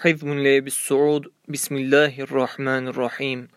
حفظ لأبي السعود بسم الله الرحمن الرحيم.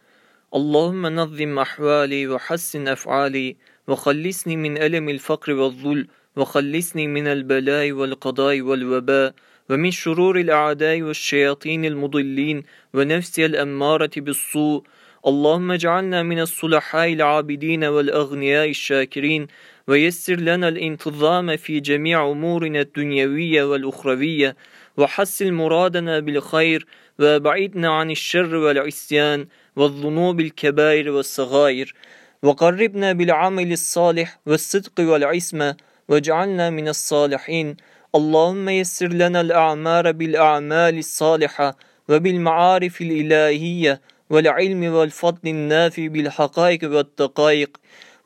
اللهم نظم أحوالي وحسن أفعالي وخلصني من ألم الفقر والذل وخلصني من البلاء والقضاء والوباء ومن شرور الأعداء والشياطين المضلين ونفسي الأمارة بالسوء. اللهم اجعلنا من الصلحاء العابدين والأغنياء الشاكرين ويسر لنا الانتظام في جميع أمورنا الدنيوية والأخروية. وحسن مرادنا بالخير وبعدنا عن الشر والعصيان والذنوب الكبائر والصغائر. وقربنا بالعمل الصالح والصدق والعصمة واجعلنا من الصالحين. اللهم يسر لنا الأعمار بالأعمال الصالحة وبالمعارف الإلهية والعلم والفضل النافي بالحقائق والدقائق.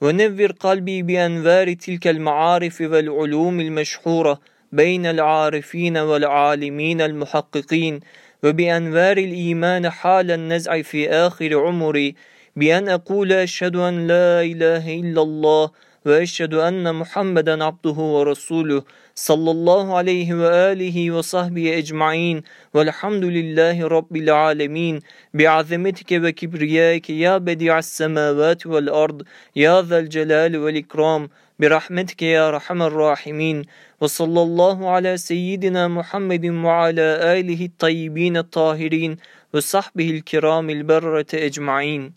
ونور قلبي بأنوار تلك المعارف والعلوم المشحورة بين العارفين والعالمين المحققين وبأنوار الإيمان حال النزع في آخر عمري بأن أقول أشهد أن لا إله إلا الله وأشهد أن محمدا عبده ورسوله صلى الله عليه وآله وصحبه أجمعين والحمد لله رب العالمين. بعظمتك وكبريائك يا بديع السماوات والأرض يا ذا الجلال والإكرام. برحمتك يا رحم الراحمين. وصلى الله على سيدنا محمد وعلى آله الطيبين الطاهرين وصحبه الكرام البرة أجمعين.